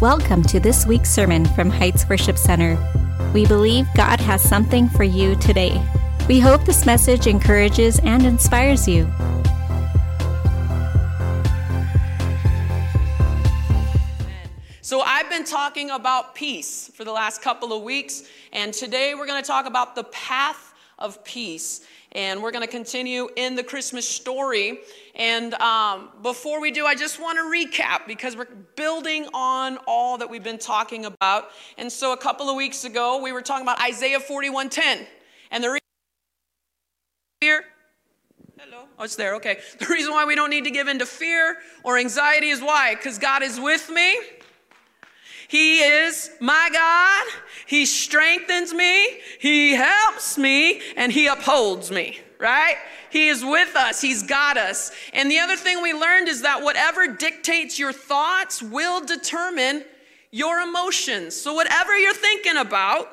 Welcome to this week's sermon from Heights Worship Center. We believe God has something for you today. We hope this message encourages and inspires you. So, I've been talking about peace for the last couple of weeks, and today we're going to talk about the path of peace. And we're going to continue in the Christmas story. And um, before we do, I just want to recap because we're building on all that we've been talking about. And so a couple of weeks ago, we were talking about Isaiah 41:10. And the reason fear. Hello. Oh, it's there. Okay. The reason why we don't need to give in to fear or anxiety is why? Because God is with me. He is my God. He strengthens me. He helps me and he upholds me, right? He is with us. He's got us. And the other thing we learned is that whatever dictates your thoughts will determine your emotions. So whatever you're thinking about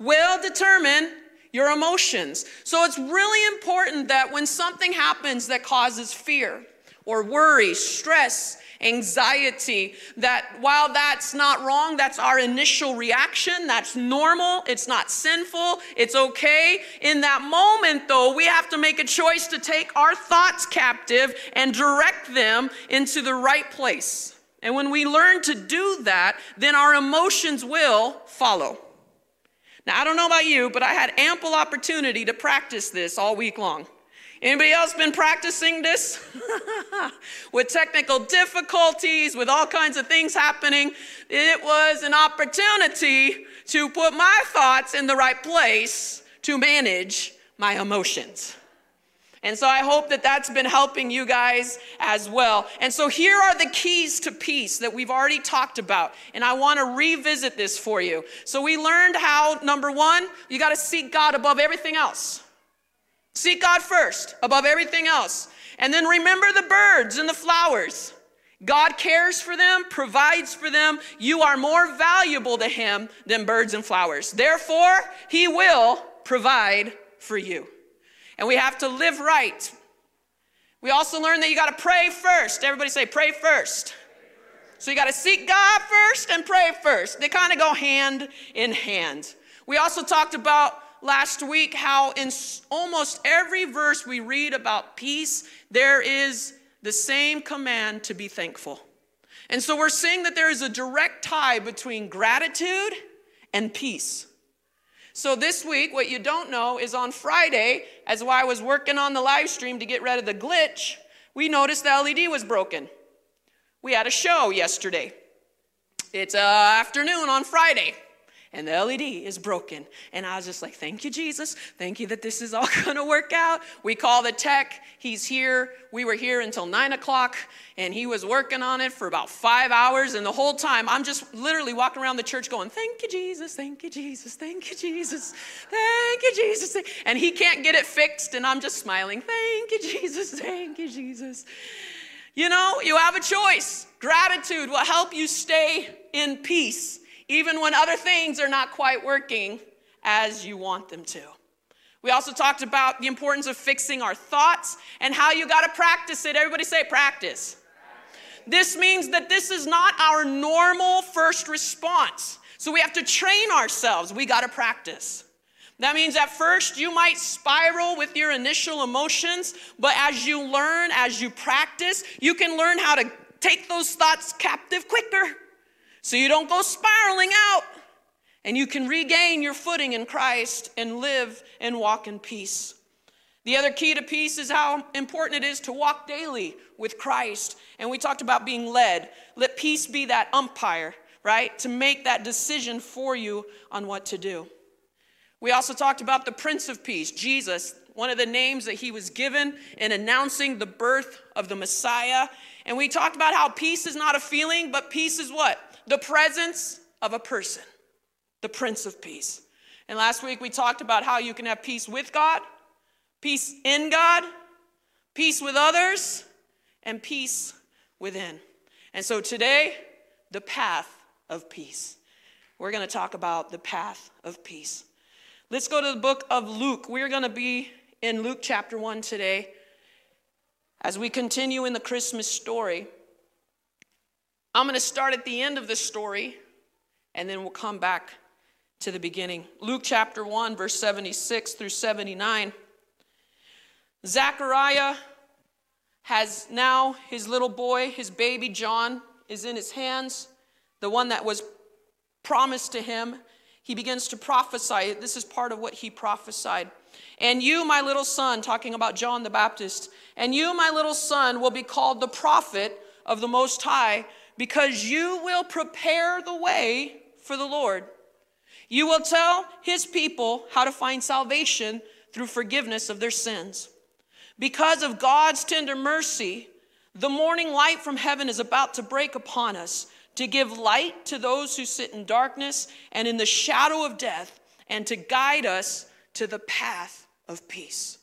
will determine your emotions. So it's really important that when something happens that causes fear or worry, stress, anxiety, that while that's not wrong, that's our initial reaction, that's normal, it's not sinful, it's okay. In that moment, though, we have to make a choice to take our thoughts captive and direct them into the right place. And when we learn to do that, then our emotions will follow. Now, I don't know about you, but I had ample opportunity to practice this all week long. Anybody else been practicing this? with technical difficulties, with all kinds of things happening. It was an opportunity to put my thoughts in the right place to manage my emotions. And so I hope that that's been helping you guys as well. And so here are the keys to peace that we've already talked about. And I want to revisit this for you. So we learned how, number one, you got to seek God above everything else. Seek God first above everything else. And then remember the birds and the flowers. God cares for them, provides for them. You are more valuable to Him than birds and flowers. Therefore, He will provide for you. And we have to live right. We also learn that you got to pray first. Everybody say, pray first. So you got to seek God first and pray first. They kind of go hand in hand. We also talked about last week how in almost every verse we read about peace, there is the same command to be thankful. And so we're seeing that there is a direct tie between gratitude and peace. So this week, what you don't know is on Friday, as I was working on the live stream to get rid of the glitch, we noticed the LED was broken. We had a show yesterday. It's uh, afternoon on Friday and the LED is broken. And I was just like, thank you, Jesus. Thank you that this is all going to work out. We call the tech. He's here. We were here until nine o'clock, and he was working on it for about five hours. And the whole time, I'm just literally walking around the church going, thank you, Jesus. Thank you, Jesus. Thank you, Jesus. Thank you, Jesus. And he can't get it fixed, and I'm just smiling. Thank you, Jesus. Thank you, Jesus. You know, you have a choice. Gratitude will help you stay in peace even when other things are not quite working as you want them to. We also talked about the importance of fixing our thoughts and how you got to practice it. Everybody say practice. This means that this is not our normal first response. So we have to train ourselves. We got to practice. That means at first you might spiral with your initial emotions, but as you learn, as you practice, you can learn how to take those thoughts captive quicker so you don't go spiraling out and you can regain your footing in Christ and live and walk in peace. The other key to peace is how important it is to walk daily with Christ. And we talked about being led. Let peace be that umpire, right? To make that decision for you on what to do. We also talked about the Prince of Peace, Jesus, one of the names that he was given in announcing the birth of the Messiah. And we talked about how peace is not a feeling, but peace is what? The presence of a person, the Prince of Peace. And last week we talked about how you can have peace with God, peace in God, peace with others, and peace within. And so today, the path of peace. We're going to talk about the path of peace. Let's go to the book of Luke. We're going to be in Luke chapter 1 today as we continue in the Christmas story. I'm going to start at the end of the story and then we'll come back to the beginning. Luke chapter 1, verse 76 through 79. Zechariah has now his little boy, his baby John, is in his hands, the one that was promised to him. He begins to prophesy. This is part of what he prophesied. And you, my little son, talking about John the Baptist, and you, my little son, will be called the prophet of the Most High, because you will prepare the way for the Lord. You will tell his people how to find salvation through forgiveness of their sins. Because of God's tender mercy, the morning light from heaven is about to break upon us to give light to those who sit in darkness and in the shadow of death, and to guide us to the path of peace.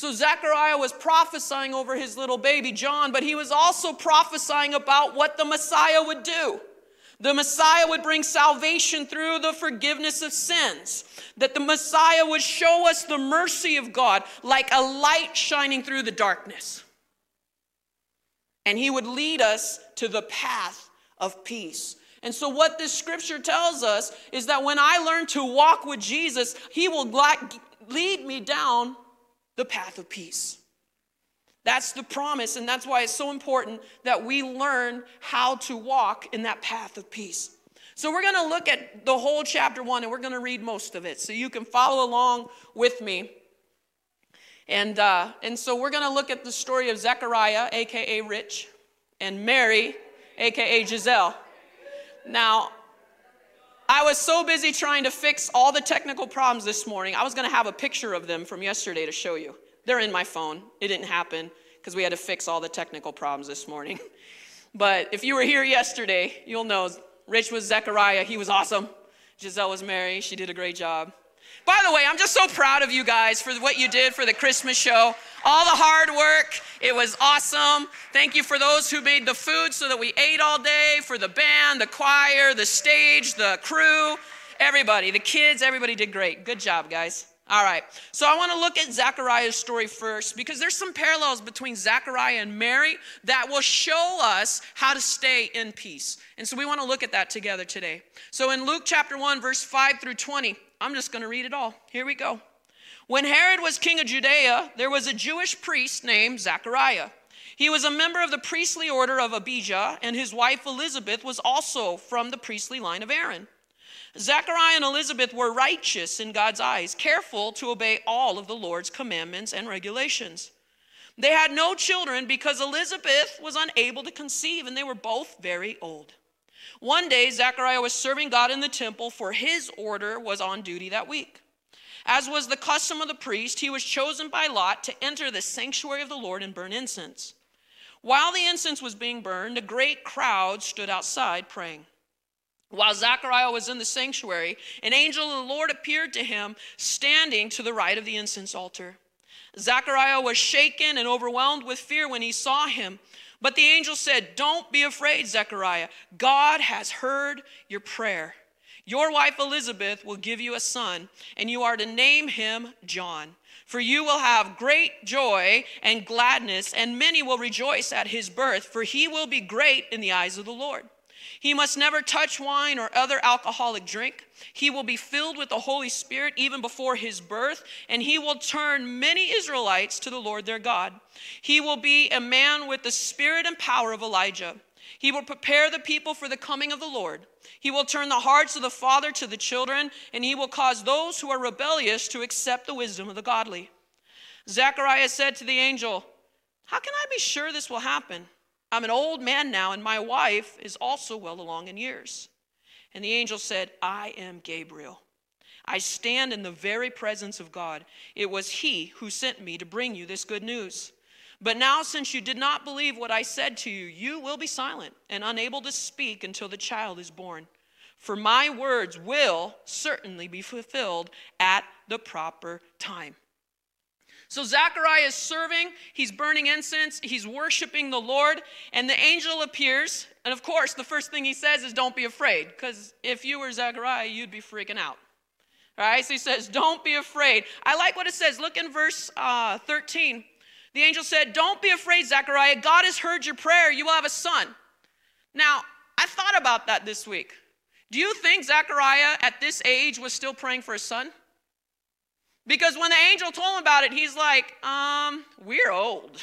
So Zechariah was prophesying over his little baby John, but he was also prophesying about what the Messiah would do. The Messiah would bring salvation through the forgiveness of sins. That the Messiah would show us the mercy of God like a light shining through the darkness. And he would lead us to the path of peace. And so, what this scripture tells us is that when I learn to walk with Jesus, he will lead me down the path of peace. That's the promise, and that's why it's so important that we learn how to walk in that path of peace. So, we're going to look at the whole chapter one, and we're going to read most of it so you can follow along with me. And, uh, and so, we're going to look at the story of Zechariah, aka Rich, and Mary, aka Giselle. Now, I was so busy trying to fix all the technical problems this morning, I was going to have a picture of them from yesterday to show you. They're in my phone. It didn't happen because we had to fix all the technical problems this morning. But if you were here yesterday, you'll know Rich was Zechariah. He was awesome. Giselle was Mary. She did a great job. By the way, I'm just so proud of you guys for what you did for the Christmas show. All the hard work, it was awesome. Thank you for those who made the food so that we ate all day, for the band, the choir, the stage, the crew, everybody, the kids, everybody did great. Good job, guys. All right, so I want to look at Zachariah's story first because there's some parallels between Zachariah and Mary that will show us how to stay in peace. And so we want to look at that together today. So in Luke chapter 1, verse 5 through 20, I'm just going to read it all. Here we go. When Herod was king of Judea, there was a Jewish priest named Zachariah. He was a member of the priestly order of Abijah, and his wife Elizabeth was also from the priestly line of Aaron. Zachariah and Elizabeth were righteous in God's eyes, careful to obey all of the Lord's commandments and regulations. They had no children because Elizabeth was unable to conceive, and they were both very old. One day, Zechariah was serving God in the temple, for his order was on duty that week. As was the custom of the priest, he was chosen by Lot to enter the sanctuary of the Lord and burn incense. While the incense was being burned, a great crowd stood outside praying. While Zechariah was in the sanctuary, an angel of the Lord appeared to him, standing to the right of the incense altar. Zechariah was shaken and overwhelmed with fear when he saw him. But the angel said, Don't be afraid, Zechariah. God has heard your prayer. Your wife Elizabeth will give you a son, and you are to name him John. For you will have great joy and gladness, and many will rejoice at his birth, for he will be great in the eyes of the Lord. He must never touch wine or other alcoholic drink. He will be filled with the Holy Spirit even before his birth, and he will turn many Israelites to the Lord their God. He will be a man with the spirit and power of Elijah. He will prepare the people for the coming of the Lord. He will turn the hearts of the father to the children, and he will cause those who are rebellious to accept the wisdom of the godly. Zechariah said to the angel, How can I be sure this will happen? I'm an old man now, and my wife is also well along in years. And the angel said, I am Gabriel. I stand in the very presence of God. It was he who sent me to bring you this good news. But now, since you did not believe what I said to you, you will be silent and unable to speak until the child is born. For my words will certainly be fulfilled at the proper time. So Zechariah is serving, he's burning incense, he's worshiping the Lord, and the angel appears. And of course, the first thing he says is, Don't be afraid, because if you were Zechariah, you'd be freaking out. All right, so he says, Don't be afraid. I like what it says. Look in verse uh, 13. The angel said, Don't be afraid, Zechariah. God has heard your prayer. You will have a son. Now, I thought about that this week. Do you think Zechariah at this age was still praying for a son? Because when the angel told him about it, he's like, um, we're old.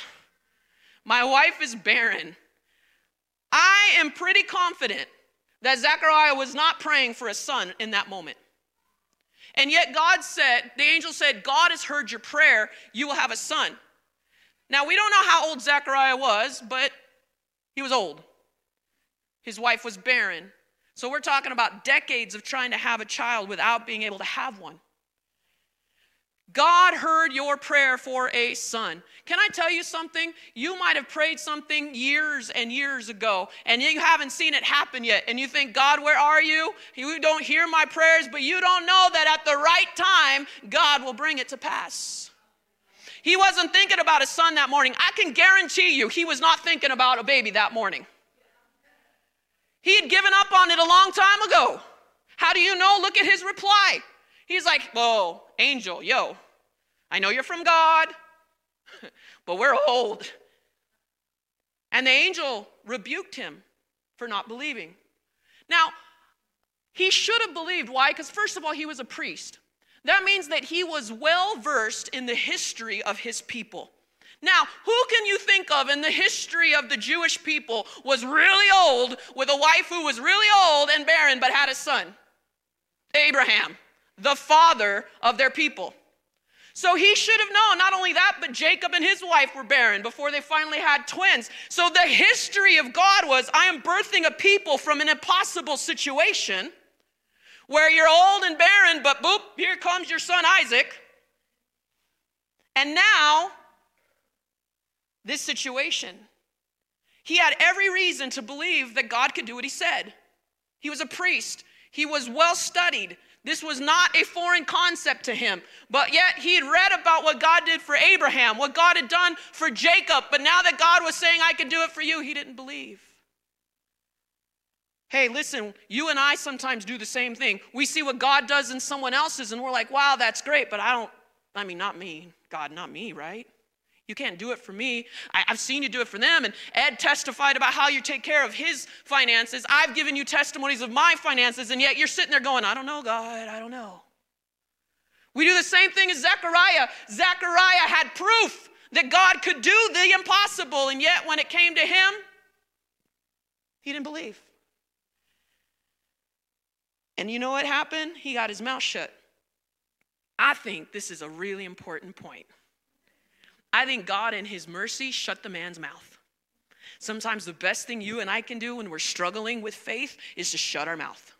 My wife is barren. I am pretty confident that Zechariah was not praying for a son in that moment. And yet, God said, the angel said, God has heard your prayer, you will have a son. Now, we don't know how old Zechariah was, but he was old. His wife was barren. So, we're talking about decades of trying to have a child without being able to have one. God heard your prayer for a son. Can I tell you something? You might have prayed something years and years ago, and you haven't seen it happen yet. And you think, God, where are you? You don't hear my prayers, but you don't know that at the right time, God will bring it to pass. He wasn't thinking about a son that morning. I can guarantee you, he was not thinking about a baby that morning. He had given up on it a long time ago. How do you know? Look at his reply. He's like, Whoa, angel, yo, I know you're from God, but we're old. And the angel rebuked him for not believing. Now, he should have believed. Why? Because, first of all, he was a priest. That means that he was well versed in the history of his people. Now, who can you think of in the history of the Jewish people was really old with a wife who was really old and barren but had a son? Abraham the father of their people. So he should have known not only that, but Jacob and his wife were barren before they finally had twins. So the history of God was I am birthing a people from an impossible situation where you're old and barren, but boop, here comes your son Isaac. And now, this situation. He had every reason to believe that God could do what he said. He was a priest, he was well studied. This was not a foreign concept to him. But yet he had read about what God did for Abraham, what God had done for Jacob. But now that God was saying, I can do it for you, he didn't believe. Hey, listen, you and I sometimes do the same thing. We see what God does in someone else's, and we're like, wow, that's great, but I don't, I mean, not me. God, not me, right? You can't do it for me. I, have seen you do it for them. And Ed testified about how you take care of his finances. I've given you testimonies of my finances, and yet you're sitting there going, I don't know, God, I don't know. We do the same thing as Zechariah. Zechariah had proof that God could do the impossible, and yet when it came to him, he didn't believe. And you know what happened? He got his mouth shut. I think this is a really important point. I think God, in His mercy, shut the man's mouth. Sometimes the best thing you and I can do when we're struggling with faith is to shut our mouth.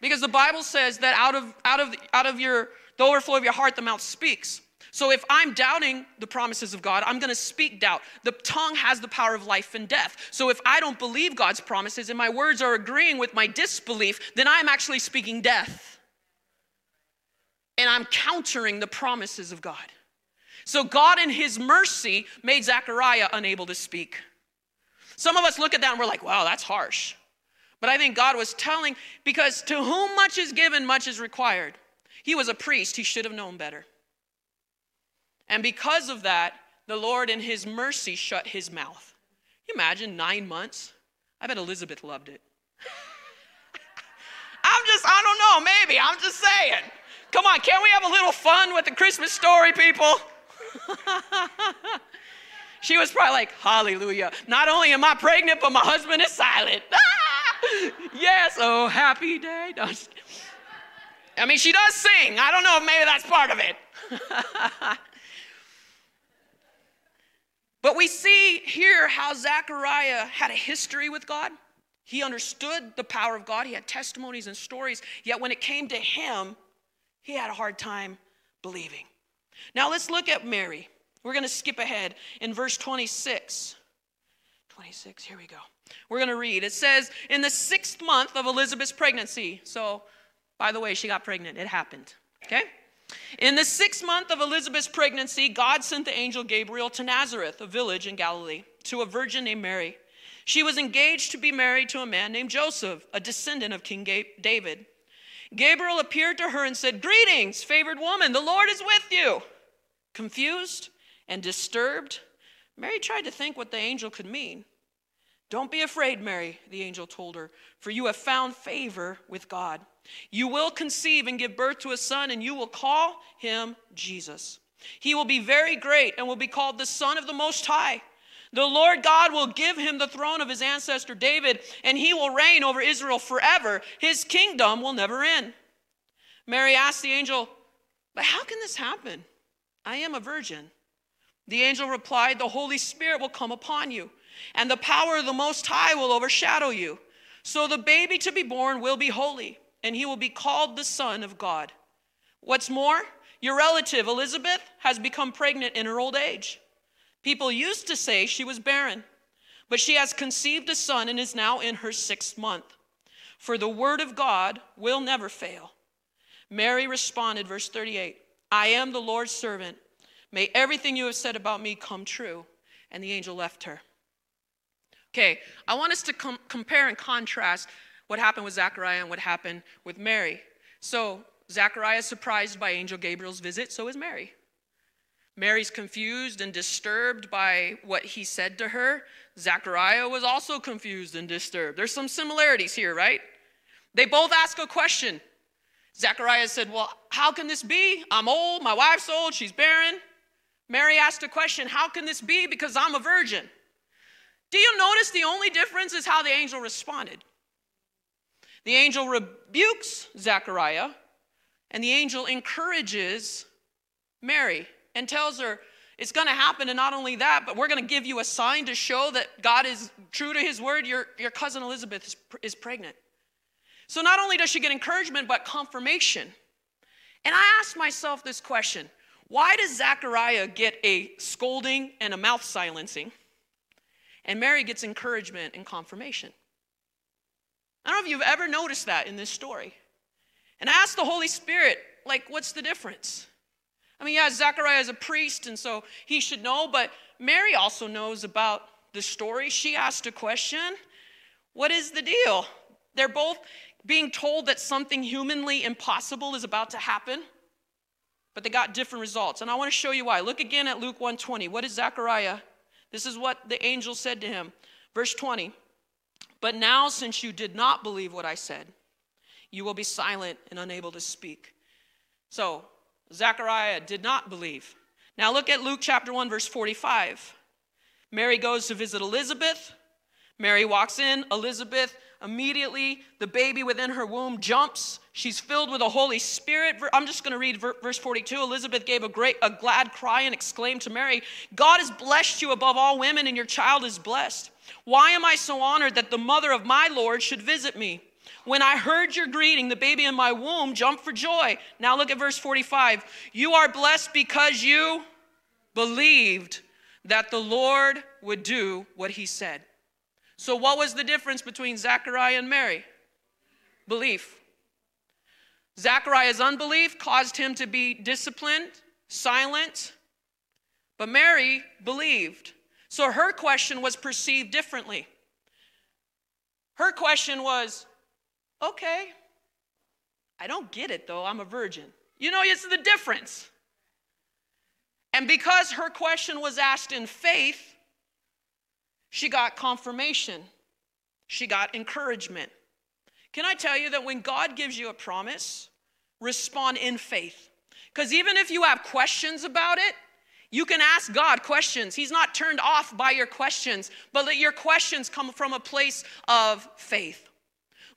Because the Bible says that out of, out of, out of your, the overflow of your heart, the mouth speaks. So if I'm doubting the promises of God, I'm going to speak doubt. The tongue has the power of life and death. So if I don't believe God's promises and my words are agreeing with my disbelief, then I'm actually speaking death and I'm countering the promises of God. So God, in His mercy, made Zechariah unable to speak. Some of us look at that and we're like, wow, that's harsh. But I think God was telling, because to whom much is given, much is required. He was a priest, he should have known better. And because of that, the Lord, in His mercy, shut his mouth. you imagine nine months? I bet Elizabeth loved it. I'm just, I don't know, maybe, I'm just saying. Come on, can't we have a little fun with the Christmas story, people? she was probably like, Hallelujah. Not only am I pregnant, but my husband is silent. yes, oh, happy day. I mean, she does sing. I don't know if maybe that's part of it. but we see here how Zechariah had a history with God. He understood the power of God, he had testimonies and stories. Yet when it came to him, he had a hard time believing. Now let's look at Mary. We're going to skip ahead in verse 26. 26, here we go. We're going to read. It says, In the sixth month of Elizabeth's pregnancy. So, by the way, she got pregnant. It happened. Okay? In the sixth month of Elizabeth's pregnancy, God sent the angel Gabriel to Nazareth, a village in Galilee, to a virgin named Mary. She was engaged to be married to a man named Joseph, a descendant of King David. Gabriel appeared to her and said, Greetings, favored woman, the Lord is with you. Confused and disturbed, Mary tried to think what the angel could mean. Don't be afraid, Mary, the angel told her, for you have found favor with God. You will conceive and give birth to a son, and you will call him Jesus. He will be very great and will be called the Son of the Most High. The Lord God will give him the throne of his ancestor David, and he will reign over Israel forever. His kingdom will never end. Mary asked the angel, But how can this happen? I am a virgin. The angel replied, The Holy Spirit will come upon you, and the power of the Most High will overshadow you. So the baby to be born will be holy, and he will be called the Son of God. What's more, your relative Elizabeth has become pregnant in her old age. People used to say she was barren, but she has conceived a son and is now in her sixth month. For the word of God will never fail. Mary responded, verse 38 I am the Lord's servant. May everything you have said about me come true. And the angel left her. Okay, I want us to com- compare and contrast what happened with Zachariah and what happened with Mary. So, Zachariah is surprised by angel Gabriel's visit, so is Mary. Mary's confused and disturbed by what he said to her. Zachariah was also confused and disturbed. There's some similarities here, right? They both ask a question. Zachariah said, Well, how can this be? I'm old, my wife's old, she's barren. Mary asked a question, How can this be? Because I'm a virgin. Do you notice the only difference is how the angel responded? The angel rebukes Zachariah, and the angel encourages Mary and tells her, It's going to happen. And not only that, but we're going to give you a sign to show that God is true to his word. Your, your cousin Elizabeth is, is pregnant. So not only does she get encouragement, but confirmation. And I asked myself this question why does Zechariah get a scolding and a mouth silencing? And Mary gets encouragement and confirmation. I don't know if you've ever noticed that in this story. And I asked the Holy Spirit, like, what's the difference? I mean, yeah, Zechariah is a priest, and so he should know, but Mary also knows about the story. She asked a question What is the deal? They're both being told that something humanly impossible is about to happen, but they got different results. And I want to show you why. Look again at Luke 120. What is Zechariah? This is what the angel said to him. Verse 20. But now, since you did not believe what I said, you will be silent and unable to speak. So, Zechariah did not believe. Now look at Luke chapter 1, verse 45. Mary goes to visit Elizabeth. Mary walks in. Elizabeth, immediately, the baby within her womb jumps. She's filled with the Holy Spirit. I'm just going to read verse 42. Elizabeth gave a great, a glad cry and exclaimed to Mary, God has blessed you above all women, and your child is blessed. Why am I so honored that the mother of my Lord should visit me? When I heard your greeting, the baby in my womb jumped for joy. Now look at verse 45. You are blessed because you believed that the Lord would do what he said. So, what was the difference between Zachariah and Mary? Belief. Zachariah's unbelief caused him to be disciplined, silent, but Mary believed. So her question was perceived differently. Her question was, Okay. I don't get it though. I'm a virgin. You know, it's the difference. And because her question was asked in faith, she got confirmation, she got encouragement. Can I tell you that when God gives you a promise, respond in faith? Because even if you have questions about it, you can ask God questions. He's not turned off by your questions, but let your questions come from a place of faith.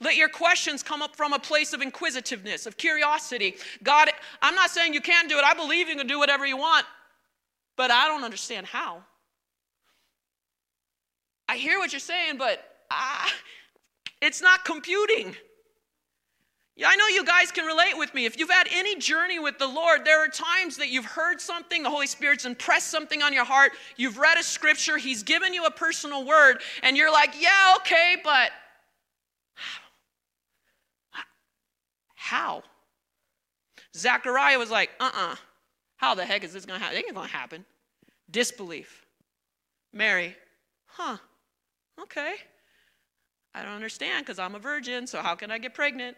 Let your questions come up from a place of inquisitiveness, of curiosity. God, I'm not saying you can't do it. I believe you can do whatever you want, but I don't understand how. I hear what you're saying, but ah, it's not computing. Yeah, I know you guys can relate with me. If you've had any journey with the Lord, there are times that you've heard something, the Holy Spirit's impressed something on your heart, you've read a scripture, He's given you a personal word, and you're like, yeah, okay, but How? Zechariah was like, uh uh-uh. uh How the heck is this going to happen? It ain't going to happen. Disbelief. Mary, huh, okay. I don't understand because I'm a virgin, so how can I get pregnant?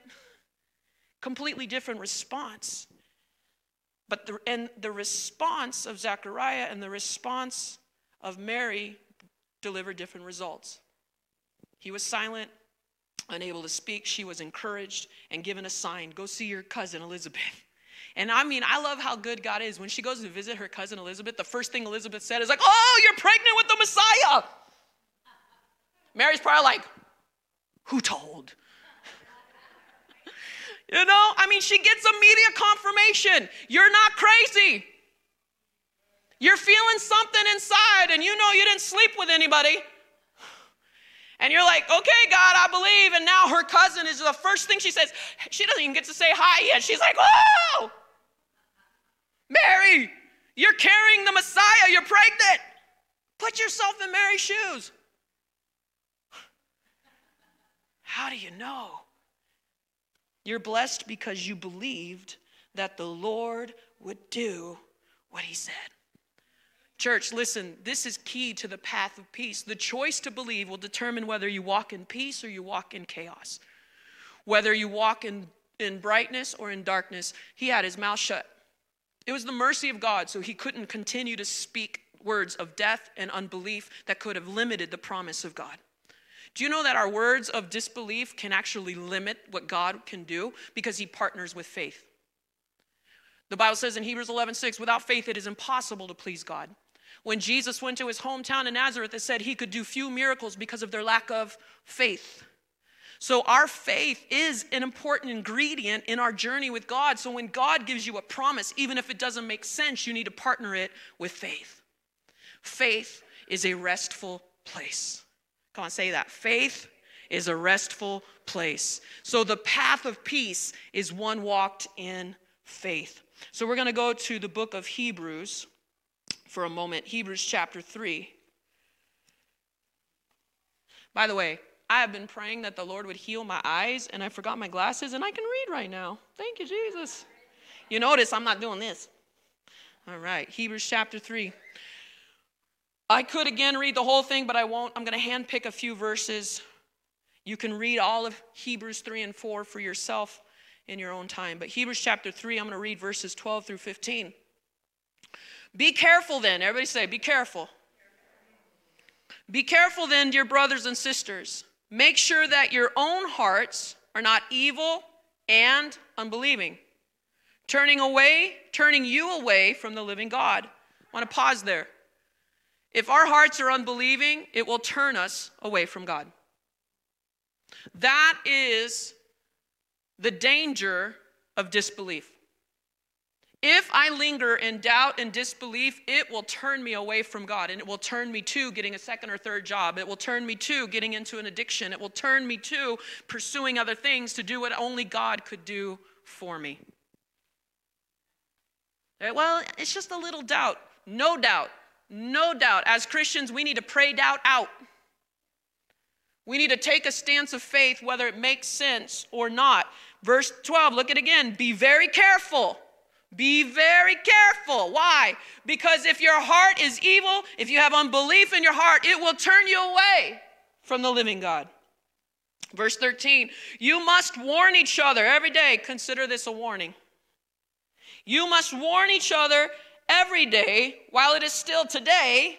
Completely different response. But the, and the response of Zechariah and the response of Mary delivered different results. He was silent, unable to speak. She was encouraged and given a sign go see your cousin Elizabeth. And I mean, I love how good God is. When she goes to visit her cousin Elizabeth, the first thing Elizabeth said is like, "Oh, you're pregnant with the Messiah." Mary's probably like, "Who told?" you know, I mean, she gets immediate confirmation. You're not crazy. You're feeling something inside, and you know you didn't sleep with anybody. And you're like, okay, God, I believe. And now her cousin is the first thing she says. She doesn't even get to say hi yet. She's like, whoa! Mary, you're carrying the Messiah. You're pregnant. Put yourself in Mary's shoes. How do you know? You're blessed because you believed that the Lord would do what he said. Church, listen, this is key to the path of peace. The choice to believe will determine whether you walk in peace or you walk in chaos. Whether you walk in, in brightness or in darkness, he had his mouth shut. It was the mercy of God, so he couldn't continue to speak words of death and unbelief that could have limited the promise of God. Do you know that our words of disbelief can actually limit what God can do because he partners with faith? The Bible says in Hebrews 11:6, without faith it is impossible to please God. When Jesus went to his hometown in Nazareth, it said he could do few miracles because of their lack of faith. So, our faith is an important ingredient in our journey with God. So, when God gives you a promise, even if it doesn't make sense, you need to partner it with faith. Faith is a restful place. Come on, say that. Faith is a restful place. So, the path of peace is one walked in faith. So, we're going to go to the book of Hebrews for a moment. Hebrews chapter 3. By the way, I have been praying that the Lord would heal my eyes, and I forgot my glasses, and I can read right now. Thank you, Jesus. You notice I'm not doing this. All right, Hebrews chapter 3. I could again read the whole thing, but I won't. I'm going to handpick a few verses. You can read all of Hebrews 3 and 4 for yourself in your own time. But Hebrews chapter 3, I'm going to read verses 12 through 15. Be careful then. Everybody say, be careful. Be careful then, dear brothers and sisters. Make sure that your own hearts are not evil and unbelieving, turning away, turning you away from the living God. I want to pause there. If our hearts are unbelieving, it will turn us away from God. That is the danger of disbelief. If I linger in doubt and disbelief, it will turn me away from God and it will turn me to getting a second or third job. It will turn me to getting into an addiction. It will turn me to pursuing other things to do what only God could do for me. Eh, well, it's just a little doubt. No doubt. No doubt. As Christians, we need to pray doubt out. We need to take a stance of faith, whether it makes sense or not. Verse 12, look at it again. Be very careful be very careful. Why? Because if your heart is evil, if you have unbelief in your heart, it will turn you away from the living God. Verse 13, you must warn each other every day. Consider this a warning. You must warn each other every day while it is still today,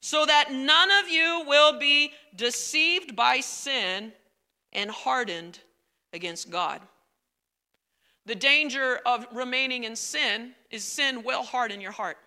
so that none of you will be deceived by sin and hardened against God. The danger of remaining in sin is sin will harden your heart.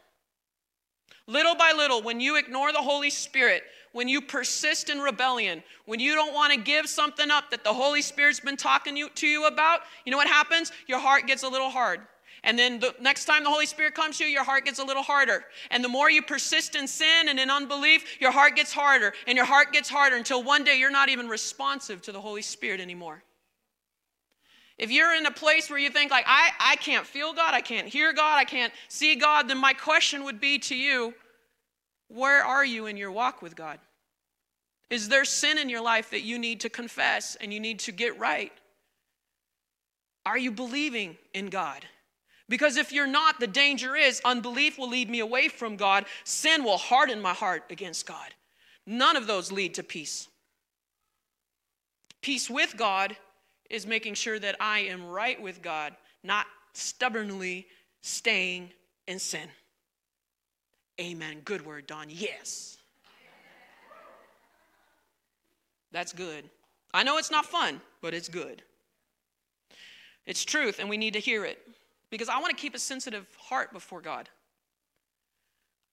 Little by little, when you ignore the Holy Spirit, when you persist in rebellion, when you don't want to give something up that the Holy Spirit's been talking to you about, you know what happens? Your heart gets a little hard. And then the next time the Holy Spirit comes to you, your heart gets a little harder. And the more you persist in sin and in unbelief, your heart gets harder and your heart gets harder until one day you're not even responsive to the Holy Spirit anymore. If you're in a place where you think, like, I, I can't feel God, I can't hear God, I can't see God, then my question would be to you, where are you in your walk with God? Is there sin in your life that you need to confess and you need to get right? Are you believing in God? Because if you're not, the danger is unbelief will lead me away from God, sin will harden my heart against God. None of those lead to peace. Peace with God is making sure that I am right with God, not stubbornly staying in sin. Amen. Good word, Dawn. Yes. That's good. I know it's not fun, but it's good. It's truth, and we need to hear it because I want to keep a sensitive heart before God.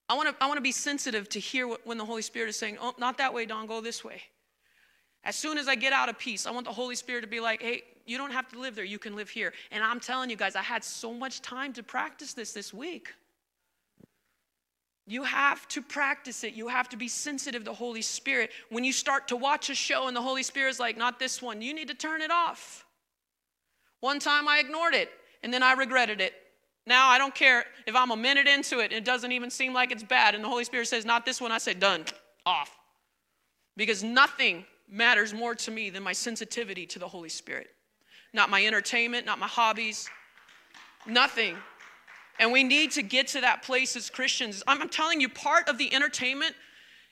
I want to, I want to be sensitive to hear what, when the Holy Spirit is saying, Oh, not that way, Dawn, go this way. As soon as I get out of peace, I want the Holy Spirit to be like, Hey, you don't have to live there, you can live here. And I'm telling you guys, I had so much time to practice this this week. You have to practice it. You have to be sensitive to the Holy Spirit. When you start to watch a show and the Holy Spirit's like, not this one, you need to turn it off. One time I ignored it and then I regretted it. Now I don't care if I'm a minute into it, it doesn't even seem like it's bad, and the Holy Spirit says, not this one, I say, done, off. Because nothing matters more to me than my sensitivity to the Holy Spirit. Not my entertainment, not my hobbies, nothing. And we need to get to that place as Christians. I'm, telling you, part of the entertainment,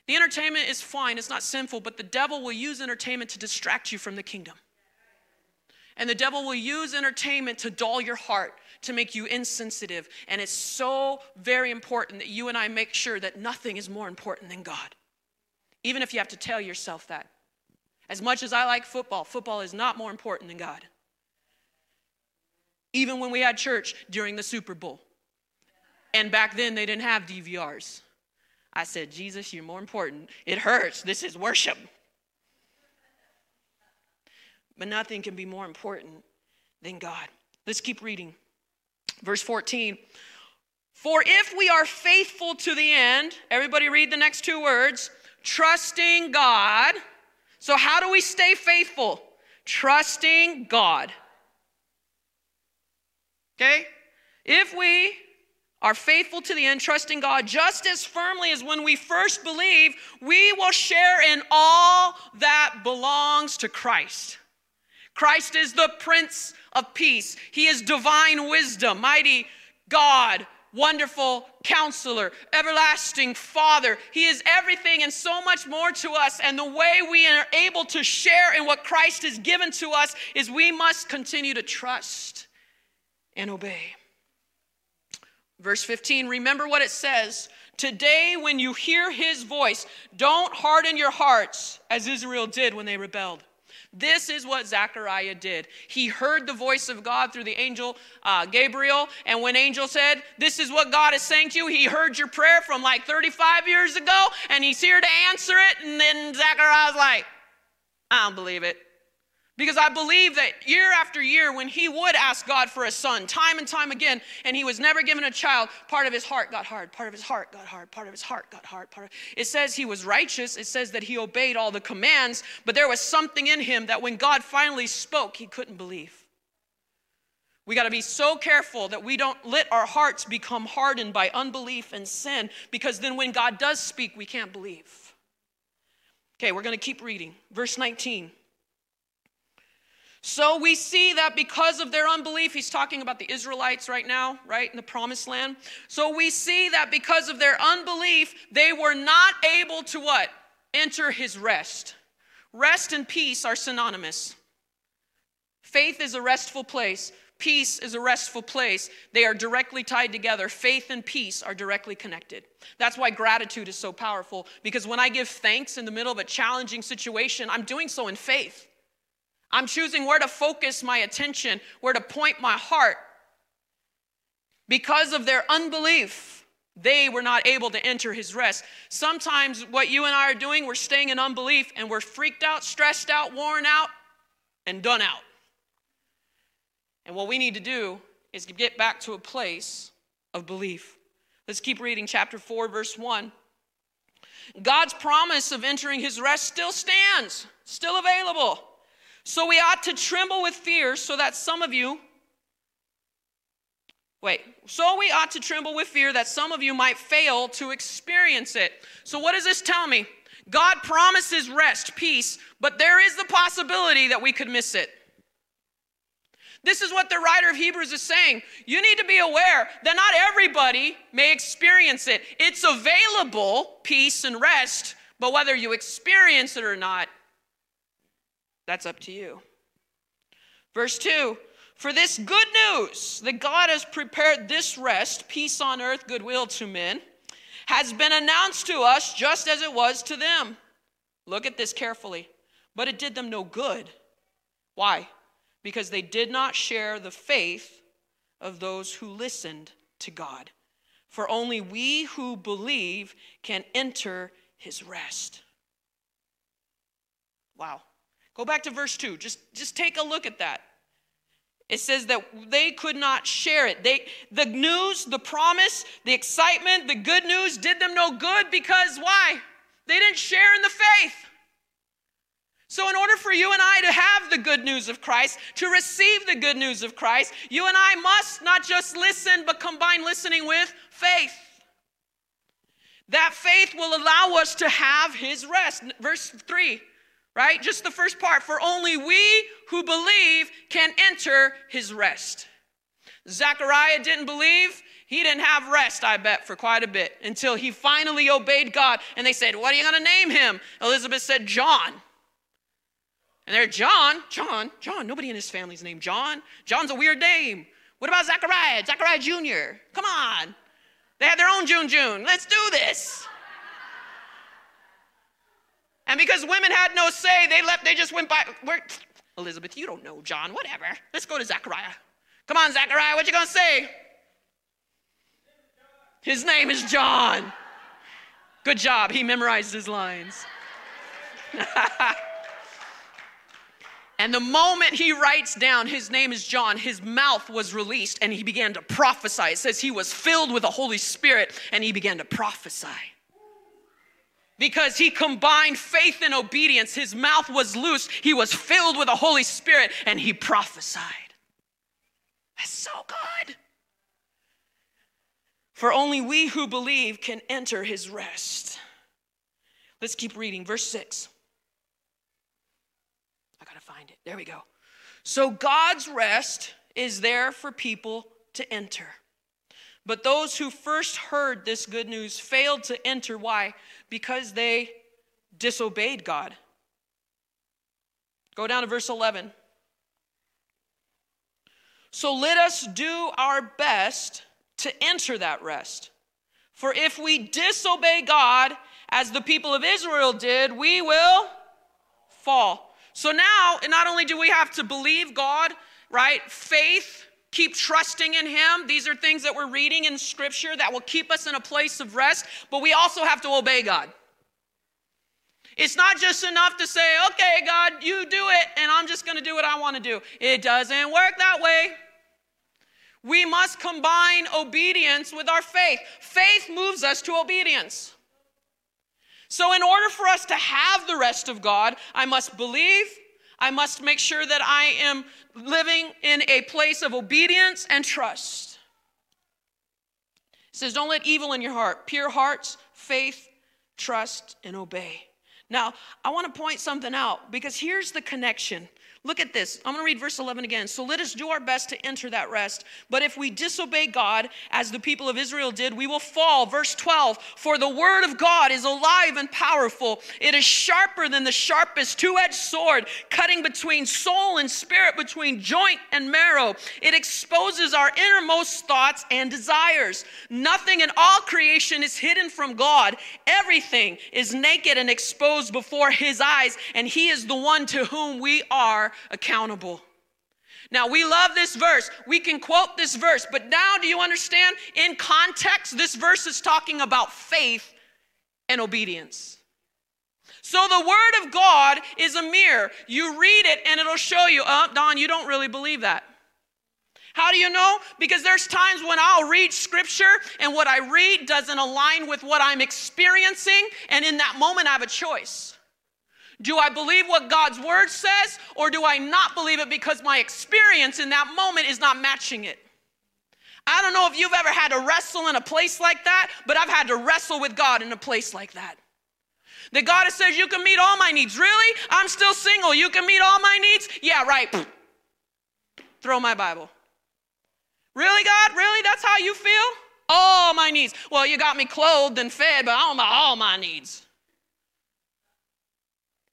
the entertainment is fine, it's not sinful, but the devil will use entertainment to distract you from the kingdom. And the devil will use entertainment to dull your heart, to make you insensitive. And it's so very important that you and I make sure that nothing is more important than God. Even if you have to tell yourself that. As much as I like football, football is not more important than God. Even when we had church during the Super Bowl. And back then they didn't have DVRs. I said, Jesus, you're more important. It hurts. This is worship. But nothing can be more important than God. Let's keep reading. Verse 14. For if we are faithful to the end, everybody read the next two words trusting God. So, how do we stay faithful? Trusting God. Okay? If we are faithful to the end, trusting God just as firmly as when we first believe, we will share in all that belongs to Christ. Christ is the Prince of Peace. He is divine wisdom, mighty God, wonderful counselor, everlasting Father. He is everything and so much more to us. And the way we are able to share in what Christ has given to us is we must continue to trust and obey. Verse 15, remember what it says. Today, when you hear his voice, don't harden your hearts as Israel did when they rebelled. This is what Zechariah did. He heard the voice of God through the angel uh, Gabriel, and when angel said, "This is what God is saying to you," he heard your prayer from like 35 years ago, and he's here to answer it. And then Zechariah's like, "I don't believe it." Because I believe that year after year, when he would ask God for a son, time and time again, and he was never given a child, part of his heart got hard, part of his heart got hard, part of his heart got hard. Part of, it says he was righteous, it says that he obeyed all the commands, but there was something in him that when God finally spoke, he couldn't believe. We got to be so careful that we don't let our hearts become hardened by unbelief and sin, because then when God does speak, we can't believe. Okay, we're going to keep reading. Verse 19. So we see that because of their unbelief, he's talking about the Israelites right now, right, in the promised land. So we see that because of their unbelief, they were not able to what? Enter his rest. Rest and peace are synonymous. Faith is a restful place. Peace is a restful place. They are directly tied together. Faith and peace are directly connected. That's why gratitude is so powerful because when I give thanks in the middle of a challenging situation, I'm doing so in faith. I'm choosing where to focus my attention, where to point my heart. Because of their unbelief, they were not able to enter his rest. Sometimes, what you and I are doing, we're staying in unbelief and we're freaked out, stressed out, worn out, and done out. And what we need to do is to get back to a place of belief. Let's keep reading chapter 4, verse 1. God's promise of entering his rest still stands, still available. So we ought to tremble with fear, so that some of you, wait, so we ought to tremble with fear that some of you might fail to experience it. So what does this tell me? God promises rest, peace, but there is the possibility that we could miss it. This is what the writer of Hebrews is saying. You need to be aware that not everybody may experience it. It's available, peace and rest, but whether you experience it or not that's up to you. Verse 2 For this good news that God has prepared this rest, peace on earth, goodwill to men, has been announced to us just as it was to them. Look at this carefully. but it did them no good. Why? Because they did not share the faith of those who listened to God. For only we who believe can enter his rest. Wow. Go back to verse 2. Just, just take a look at that. It says that they could not share it. They, the news, the promise, the excitement, the good news did them no good because why? They didn't share in the faith. So, in order for you and I to have the good news of Christ, to receive the good news of Christ, you and I must not just listen, but combine listening with faith. That faith will allow us to have his rest. Verse 3 right? Just the first part. For only we who believe can enter his rest. Zechariah didn't believe. He didn't have rest, I bet, for quite a bit until he finally obeyed God. And they said, What are you going to name him? Elizabeth said, John. And they're, John, John, John. Nobody in his family's named John. John's a weird name. What about Zechariah? Zechariah Jr. Come on. They had their own June June. Let's do this. And because women had no say, they left, they just went by. Where, Elizabeth, you don't know John, whatever. Let's go to Zechariah. Come on, Zechariah, what you gonna say? His name is John. Good job, he memorized his lines. and the moment he writes down his name is John, his mouth was released and he began to prophesy. It says he was filled with the Holy Spirit and he began to prophesy because he combined faith and obedience. His mouth was loose, he was filled with the Holy Spirit, and he prophesied. That's so good. For only we who believe can enter his rest. Let's keep reading. Verse 6. I got to find it. There we go. So God's rest is there for people to enter. But those who first heard this good news failed to enter. Why? Because they disobeyed God. Go down to verse 11. So let us do our best to enter that rest. For if we disobey God, as the people of Israel did, we will fall. So now, not only do we have to believe God, right? Faith Keep trusting in Him. These are things that we're reading in Scripture that will keep us in a place of rest, but we also have to obey God. It's not just enough to say, okay, God, you do it, and I'm just going to do what I want to do. It doesn't work that way. We must combine obedience with our faith. Faith moves us to obedience. So, in order for us to have the rest of God, I must believe, I must make sure that I am living in a place of obedience and trust. It says, Don't let evil in your heart. Pure hearts, faith, trust, and obey. Now, I want to point something out because here's the connection Look at this. I'm going to read verse 11 again. So let us do our best to enter that rest. But if we disobey God, as the people of Israel did, we will fall. Verse 12 For the word of God is alive and powerful, it is sharper than the sharpest two edged sword, cutting between soul and spirit, between joint and marrow. It exposes our innermost thoughts and desires. Nothing in all creation is hidden from God, everything is naked and exposed before His eyes, and He is the one to whom we are accountable. Now, we love this verse. We can quote this verse, but now do you understand? In context, this verse is talking about faith and obedience. So, the Word of God is a mirror. You read it and it'll show you, oh, Dawn, you don't really believe that. How do you know? Because there's times when I'll read scripture and what I read doesn't align with what I'm experiencing, and in that moment I have a choice. Do I believe what God's word says, or do I not believe it because my experience in that moment is not matching it? I don't know if you've ever had to wrestle in a place like that, but I've had to wrestle with God in a place like that. That God says, You can meet all my needs. Really? I'm still single. You can meet all my needs? Yeah, right. Throw my Bible. Really, God? Really? That's how you feel? All my needs. Well, you got me clothed and fed, but I don't know all my needs.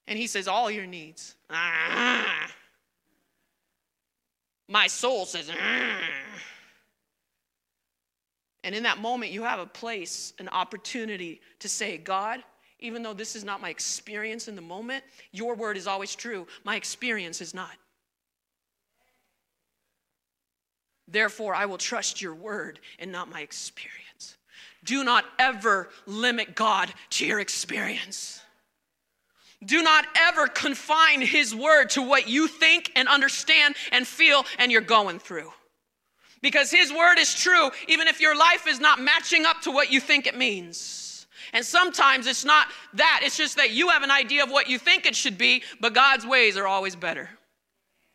And he says, All your needs. Ah. My soul says, ah. And in that moment, you have a place, an opportunity to say, God, even though this is not my experience in the moment, your word is always true. My experience is not. Therefore, I will trust your word and not my experience. Do not ever limit God to your experience. Do not ever confine his word to what you think and understand and feel and you're going through. Because his word is true, even if your life is not matching up to what you think it means. And sometimes it's not that, it's just that you have an idea of what you think it should be, but God's ways are always better.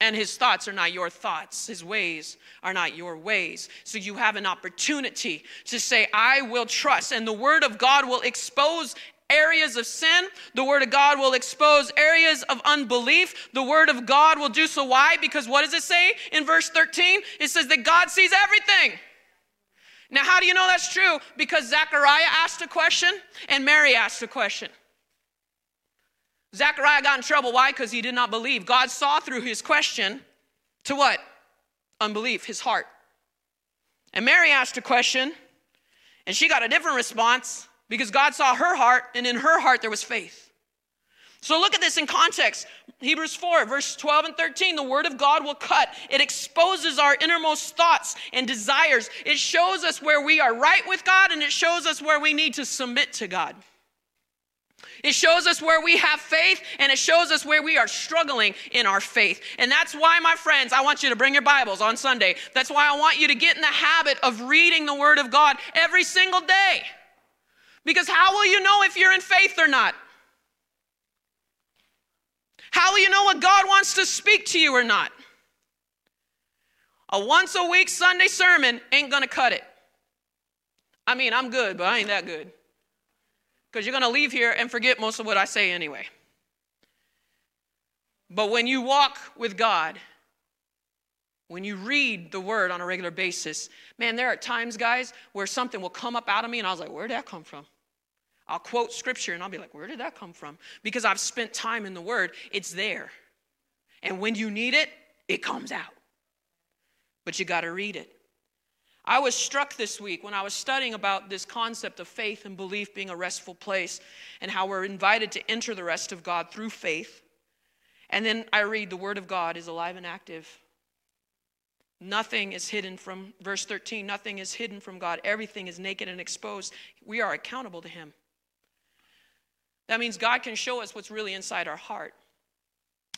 And his thoughts are not your thoughts, his ways are not your ways. So you have an opportunity to say, I will trust. And the word of God will expose areas of sin. The Word of God will expose areas of unbelief. The Word of God will do so. Why? Because what does it say in verse 13? It says that God sees everything. Now, how do you know that's true? Because Zechariah asked a question and Mary asked a question. Zechariah got in trouble. Why? Because he did not believe. God saw through his question to what? Unbelief, his heart. And Mary asked a question and she got a different response because God saw her heart, and in her heart there was faith. So look at this in context. Hebrews 4, verse 12 and 13. The word of God will cut. It exposes our innermost thoughts and desires. It shows us where we are right with God, and it shows us where we need to submit to God. It shows us where we have faith and it shows us where we are struggling in our faith. And that's why, my friends, I want you to bring your Bibles on Sunday. That's why I want you to get in the habit of reading the Word of God every single day. Because how will you know if you're in faith or not? How will you know what God wants to speak to you or not? A once a week Sunday sermon ain't gonna cut it. I mean, I'm good, but I ain't that good. Because you're gonna leave here and forget most of what I say anyway. But when you walk with God, when you read the word on a regular basis, man, there are times, guys, where something will come up out of me and I was like, where'd that come from? I'll quote scripture and I'll be like, where did that come from? Because I've spent time in the Word, it's there. And when you need it, it comes out. But you got to read it. I was struck this week when I was studying about this concept of faith and belief being a restful place and how we're invited to enter the rest of God through faith. And then I read the Word of God is alive and active. Nothing is hidden from, verse 13, nothing is hidden from God. Everything is naked and exposed. We are accountable to Him. That means God can show us what's really inside our heart.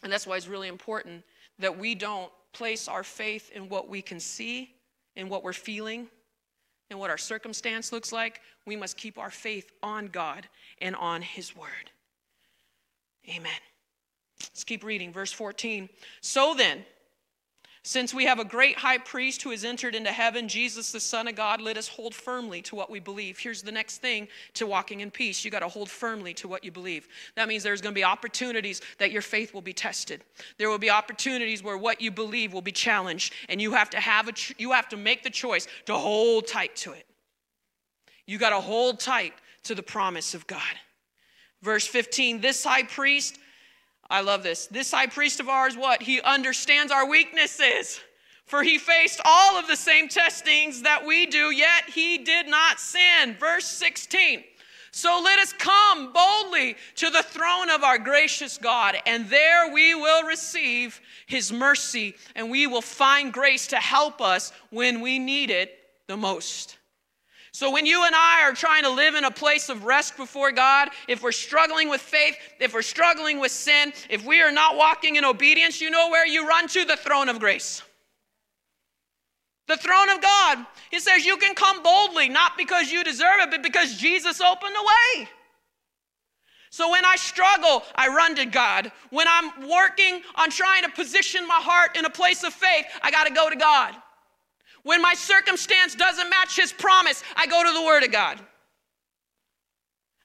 And that's why it's really important that we don't place our faith in what we can see, in what we're feeling, in what our circumstance looks like. We must keep our faith on God and on His Word. Amen. Let's keep reading. Verse 14. So then, since we have a great high priest who has entered into heaven, Jesus, the Son of God, let us hold firmly to what we believe. Here's the next thing to walking in peace you got to hold firmly to what you believe. That means there's going to be opportunities that your faith will be tested. There will be opportunities where what you believe will be challenged, and you have to have a you have to make the choice to hold tight to it. You got to hold tight to the promise of God. Verse 15 This high priest I love this. This high priest of ours, what? He understands our weaknesses. For he faced all of the same testings that we do, yet he did not sin. Verse 16. So let us come boldly to the throne of our gracious God, and there we will receive his mercy, and we will find grace to help us when we need it the most. So, when you and I are trying to live in a place of rest before God, if we're struggling with faith, if we're struggling with sin, if we are not walking in obedience, you know where you run to? The throne of grace. The throne of God. He says you can come boldly, not because you deserve it, but because Jesus opened the way. So when I struggle, I run to God. When I'm working on trying to position my heart in a place of faith, I got to go to God. When my circumstance doesn't match his promise, I go to the Word of God.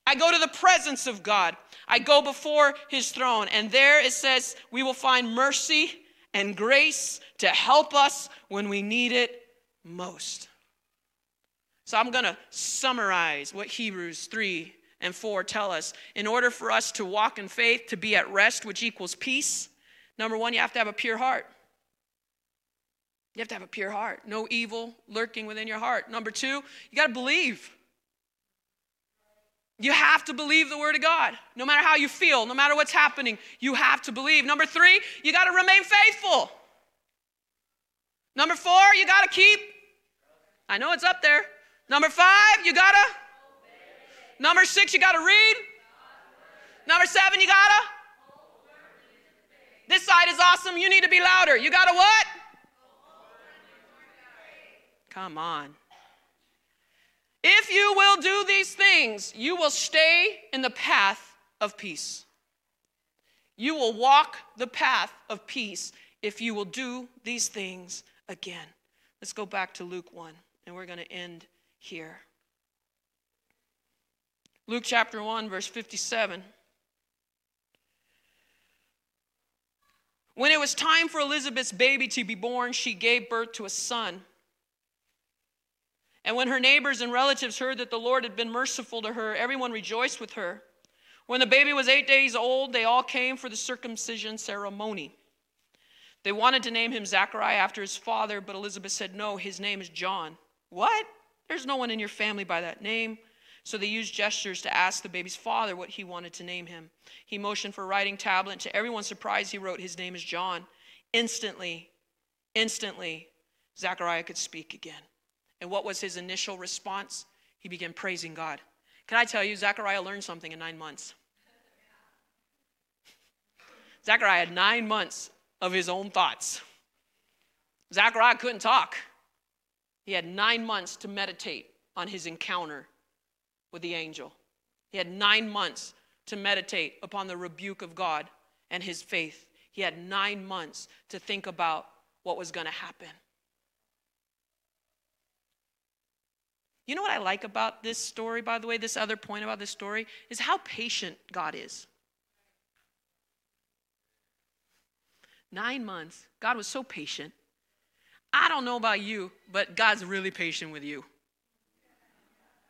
I go to the presence of God. I go before his throne. And there it says, we will find mercy and grace to help us when we need it most. So I'm going to summarize what Hebrews 3 and 4 tell us. In order for us to walk in faith, to be at rest, which equals peace, number one, you have to have a pure heart. You have to have a pure heart, no evil lurking within your heart. Number two, you got to believe. You have to believe the word of God. No matter how you feel, no matter what's happening, you have to believe. Number three, you got to remain faithful. Number four, you got to keep. I know it's up there. Number five, you got to. Number six, you got to read. Number seven, you got to. This side is awesome. You need to be louder. You got to what? Come on. If you will do these things, you will stay in the path of peace. You will walk the path of peace if you will do these things again. Let's go back to Luke 1, and we're going to end here. Luke chapter 1, verse 57. When it was time for Elizabeth's baby to be born, she gave birth to a son. And when her neighbors and relatives heard that the Lord had been merciful to her, everyone rejoiced with her. When the baby was eight days old, they all came for the circumcision ceremony. They wanted to name him Zechariah after his father, but Elizabeth said, No, his name is John. What? There's no one in your family by that name. So they used gestures to ask the baby's father what he wanted to name him. He motioned for writing tablet. To everyone's surprise, he wrote, His name is John. Instantly, instantly, Zechariah could speak again. And what was his initial response? He began praising God. Can I tell you, Zechariah learned something in nine months? Zechariah had nine months of his own thoughts. Zechariah couldn't talk. He had nine months to meditate on his encounter with the angel. He had nine months to meditate upon the rebuke of God and his faith. He had nine months to think about what was going to happen. You know what I like about this story, by the way, this other point about this story, is how patient God is. Nine months. God was so patient. I don't know about you, but God's really patient with you.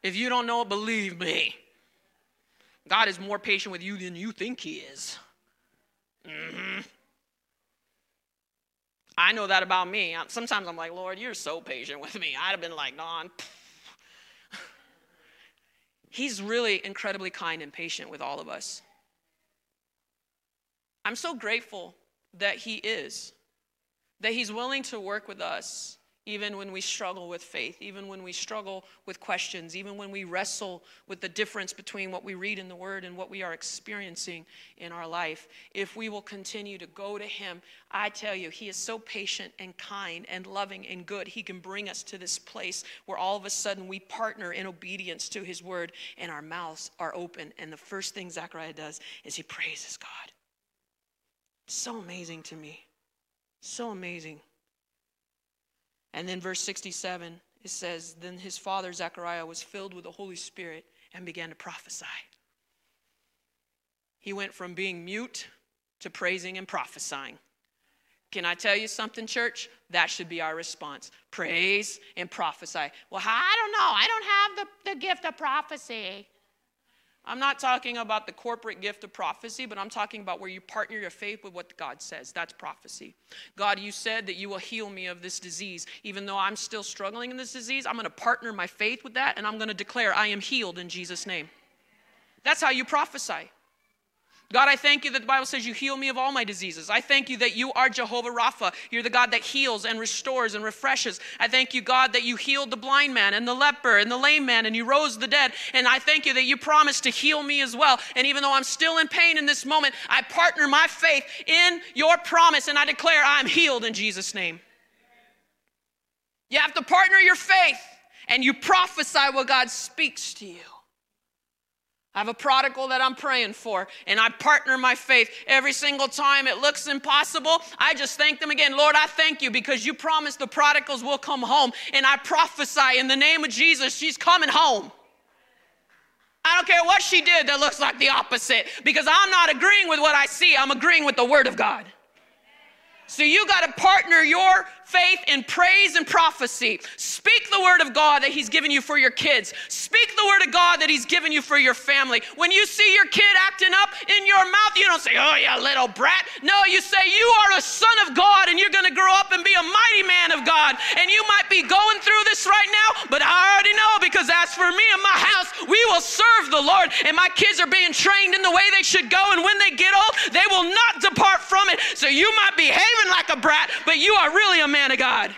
If you don't know it, believe me. God is more patient with you than you think He is. Mm-hmm. I know that about me. Sometimes I'm like, Lord, you're so patient with me. I'd have been like, Dawn. He's really incredibly kind and patient with all of us. I'm so grateful that He is, that He's willing to work with us even when we struggle with faith, even when we struggle with questions, even when we wrestle with the difference between what we read in the Word and what we are experiencing in our life. If we will continue to go to Him, I tell you, He is so patient and kind and loving and good. He can bring us to this place where all of a sudden we partner in obedience to His Word and our mouths are open. And the first thing Zechariah does is he praises God. So amazing to me. So amazing. And then verse 67, it says, Then his father Zechariah was filled with the Holy Spirit and began to prophesy. He went from being mute to praising and prophesying. Can I tell you something, church? That should be our response. Praise and prophesy. Well, I don't know. I don't have the, the gift of prophecy. I'm not talking about the corporate gift of prophecy, but I'm talking about where you partner your faith with what God says. That's prophecy. God, you said that you will heal me of this disease. Even though I'm still struggling in this disease, I'm going to partner my faith with that and I'm going to declare I am healed in Jesus' name. That's how you prophesy. God, I thank you that the Bible says you heal me of all my diseases. I thank you that you are Jehovah Rapha. You're the God that heals and restores and refreshes. I thank you, God, that you healed the blind man and the leper and the lame man and you rose the dead. And I thank you that you promised to heal me as well. And even though I'm still in pain in this moment, I partner my faith in your promise and I declare I'm healed in Jesus' name. You have to partner your faith and you prophesy what God speaks to you. I have a prodigal that I'm praying for, and I partner my faith every single time it looks impossible. I just thank them again. Lord, I thank you because you promised the prodigals will come home, and I prophesy in the name of Jesus, she's coming home. I don't care what she did that looks like the opposite because I'm not agreeing with what I see, I'm agreeing with the Word of God. So you got to partner your faith in praise and prophecy. Speak the word of God that He's given you for your kids. Speak the word of God that He's given you for your family. When you see your kid acting up in your mouth, you don't say, Oh, yeah, little brat. No, you say, You are a son of God and you're going to grow up and be a mighty man of God. And you might be going through this right now, but I already know because as for me and my house, we will serve the Lord. And my kids are being trained in the way they should go. And when they get old, they will not depart from it. So you might be behaving like a brat, but you are really a man man of God.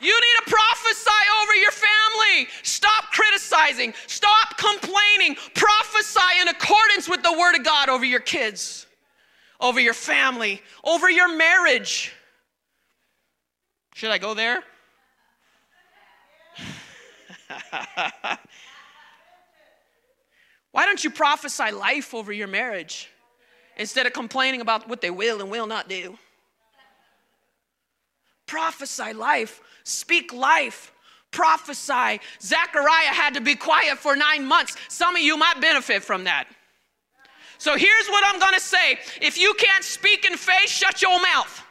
You need to prophesy over your family. Stop criticizing. Stop complaining. Prophesy in accordance with the Word of God over your kids, over your family, over your marriage. Should I go there? Why don't you prophesy life over your marriage? Instead of complaining about what they will and will not do. Prophesy life, speak life, prophesy. Zechariah had to be quiet for nine months. Some of you might benefit from that. So here's what I'm gonna say if you can't speak in faith, shut your mouth.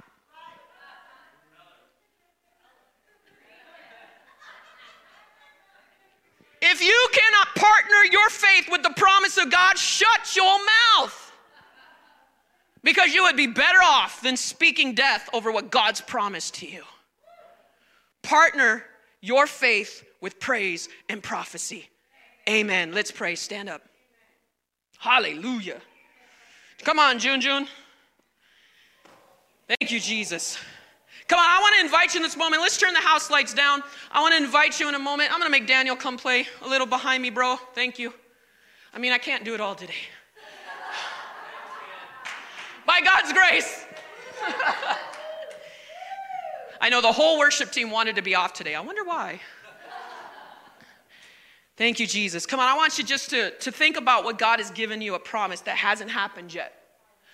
If you cannot partner your faith with the promise of God, shut your mouth because you would be better off than speaking death over what God's promised to you. Partner your faith with praise and prophecy. Amen. Let's pray. Stand up. Hallelujah. Come on, June June. Thank you, Jesus. Come on, I want to invite you in this moment. Let's turn the house lights down. I want to invite you in a moment. I'm going to make Daniel come play a little behind me, bro. Thank you. I mean, I can't do it all today by God's grace. I know the whole worship team wanted to be off today. I wonder why. Thank you, Jesus. Come on, I want you just to, to think about what God has given you a promise that hasn't happened yet.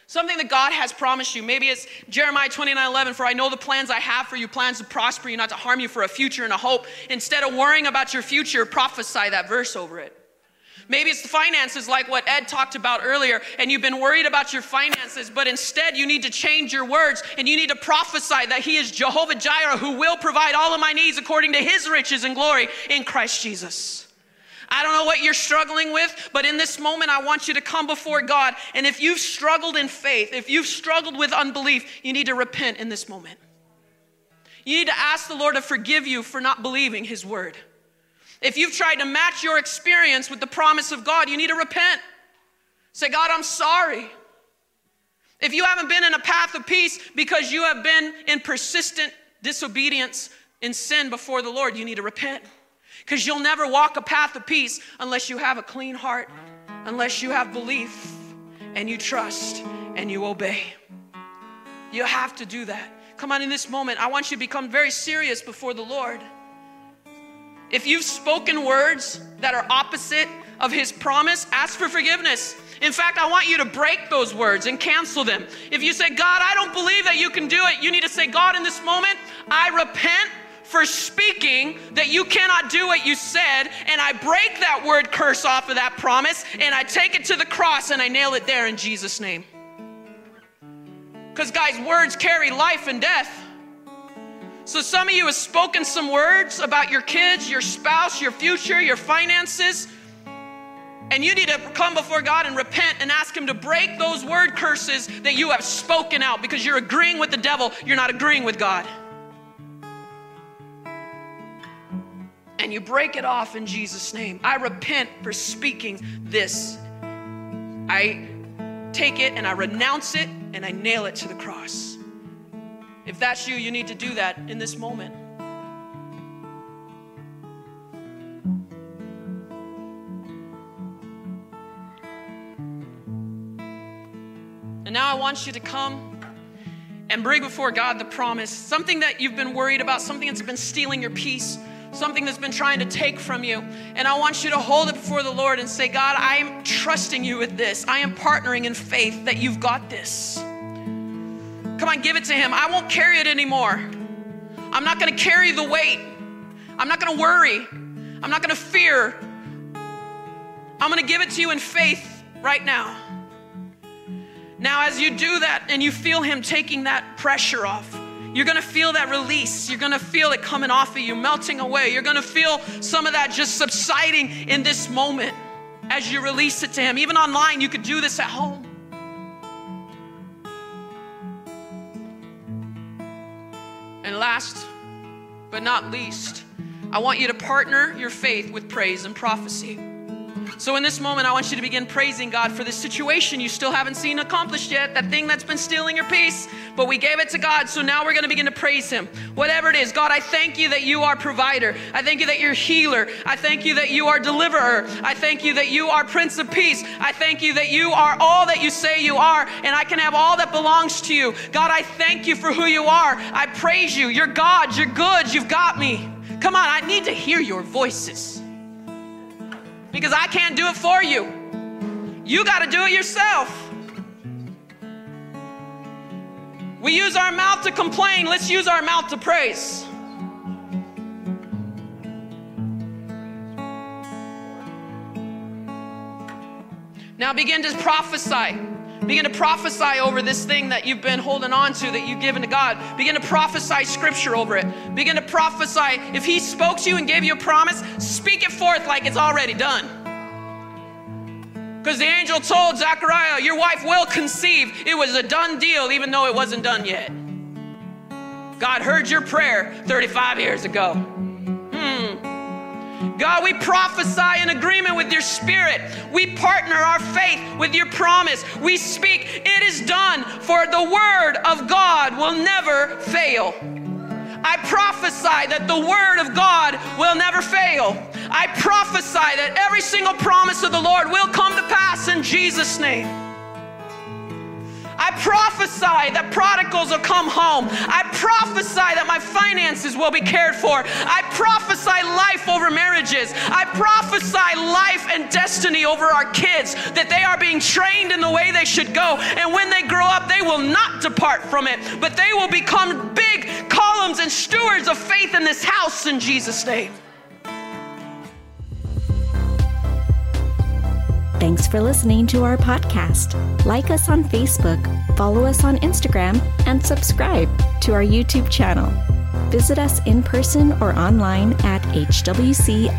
Something that God has promised you. Maybe it's Jeremiah 29 11, for I know the plans I have for you, plans to prosper you, not to harm you, for a future and a hope. Instead of worrying about your future, prophesy that verse over it. Maybe it's the finances, like what Ed talked about earlier, and you've been worried about your finances, but instead you need to change your words and you need to prophesy that He is Jehovah Jireh who will provide all of my needs according to His riches and glory in Christ Jesus. I don't know what you're struggling with, but in this moment, I want you to come before God. And if you've struggled in faith, if you've struggled with unbelief, you need to repent in this moment. You need to ask the Lord to forgive you for not believing His word. If you've tried to match your experience with the promise of God, you need to repent. Say, God, I'm sorry. If you haven't been in a path of peace because you have been in persistent disobedience in sin before the Lord, you need to repent. Because you'll never walk a path of peace unless you have a clean heart, unless you have belief and you trust and you obey. You have to do that. Come on, in this moment, I want you to become very serious before the Lord. If you've spoken words that are opposite of his promise, ask for forgiveness. In fact, I want you to break those words and cancel them. If you say, God, I don't believe that you can do it, you need to say, God, in this moment, I repent for speaking that you cannot do what you said, and I break that word curse off of that promise, and I take it to the cross and I nail it there in Jesus' name. Because, guys, words carry life and death. So, some of you have spoken some words about your kids, your spouse, your future, your finances. And you need to come before God and repent and ask Him to break those word curses that you have spoken out because you're agreeing with the devil, you're not agreeing with God. And you break it off in Jesus' name. I repent for speaking this. I take it and I renounce it and I nail it to the cross. If that's you, you need to do that in this moment. And now I want you to come and bring before God the promise, something that you've been worried about, something that's been stealing your peace, something that's been trying to take from you. And I want you to hold it before the Lord and say, God, I am trusting you with this. I am partnering in faith that you've got this. Come on, give it to Him. I won't carry it anymore. I'm not going to carry the weight. I'm not going to worry. I'm not going to fear. I'm going to give it to you in faith right now. Now, as you do that and you feel Him taking that pressure off, you're gonna feel that release. You're gonna feel it coming off of you, melting away. You're gonna feel some of that just subsiding in this moment as you release it to Him. Even online, you could do this at home. Last but not least, I want you to partner your faith with praise and prophecy. So, in this moment, I want you to begin praising God for this situation you still haven't seen accomplished yet, that thing that's been stealing your peace, but we gave it to God. So now we're going to begin to praise Him. Whatever it is, God, I thank you that you are provider. I thank you that you're healer. I thank you that you are deliverer. I thank you that you are Prince of Peace. I thank you that you are all that you say you are, and I can have all that belongs to you. God, I thank you for who you are. I praise you. You're God. You're good. You've got me. Come on, I need to hear your voices because I can't do it for you. You got to do it yourself. We use our mouth to complain, let's use our mouth to praise. Now begin to prophesy. Begin to prophesy over this thing that you've been holding on to, that you've given to God. Begin to prophesy scripture over it. Begin to prophesy. If He spoke to you and gave you a promise, speak it forth like it's already done. Because the angel told Zechariah, Your wife will conceive. It was a done deal, even though it wasn't done yet. God heard your prayer 35 years ago. Hmm. God, we prophesy in agreement with your spirit. We partner our faith with your promise. We speak, it is done, for the word of God will never fail. I prophesy that the word of God will never fail. I prophesy that every single promise of the Lord will come to pass in Jesus' name. I prophesy that prodigals will come home. I prophesy that my finances will be cared for. I prophesy life over marriages. I prophesy life and destiny over our kids, that they are being trained in the way they should go. And when they grow up, they will not depart from it, but they will become big columns and stewards of faith in this house in Jesus' name. Thanks for listening to our podcast. Like us on Facebook, follow us on Instagram, and subscribe to our YouTube channel. Visit us in person or online at hwcim.org.